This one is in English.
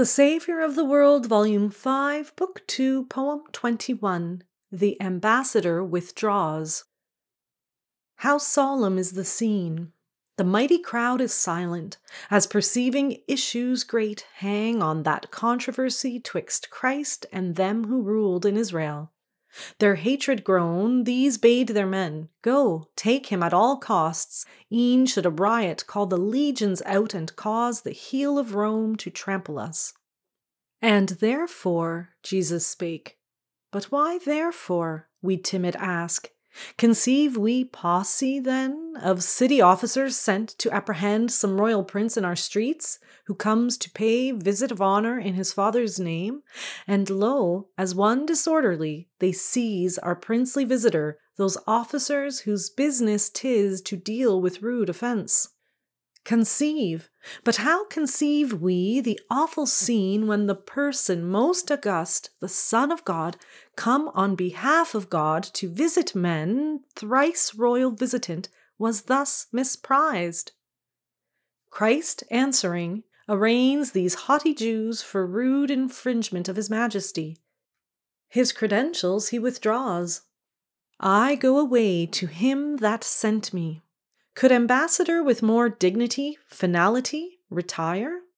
The Saviour of the World, Volume 5, Book 2, Poem 21 The Ambassador Withdraws. How solemn is the scene! The mighty crowd is silent, as perceiving issues great hang on that controversy twixt Christ and them who ruled in Israel. Their hatred grown, these bade their men, Go, take him at all costs, e'en should a riot call the legions out and cause the heel of Rome to trample us. And therefore Jesus spake. But why therefore? we timid ask. Conceive we posse, then, of city officers sent to apprehend some royal prince in our streets, who comes to pay visit of honor in his father's name, and lo, as one disorderly, they seize our princely visitor, those officers whose business tis to deal with rude offence. Conceive, but how conceive we the awful scene when the person most august, the Son of God, come on behalf of God to visit men, thrice royal visitant, was thus misprized? Christ answering, arraigns these haughty Jews for rude infringement of his majesty. His credentials he withdraws. I go away to him that sent me. Could ambassador with more dignity, finality, retire?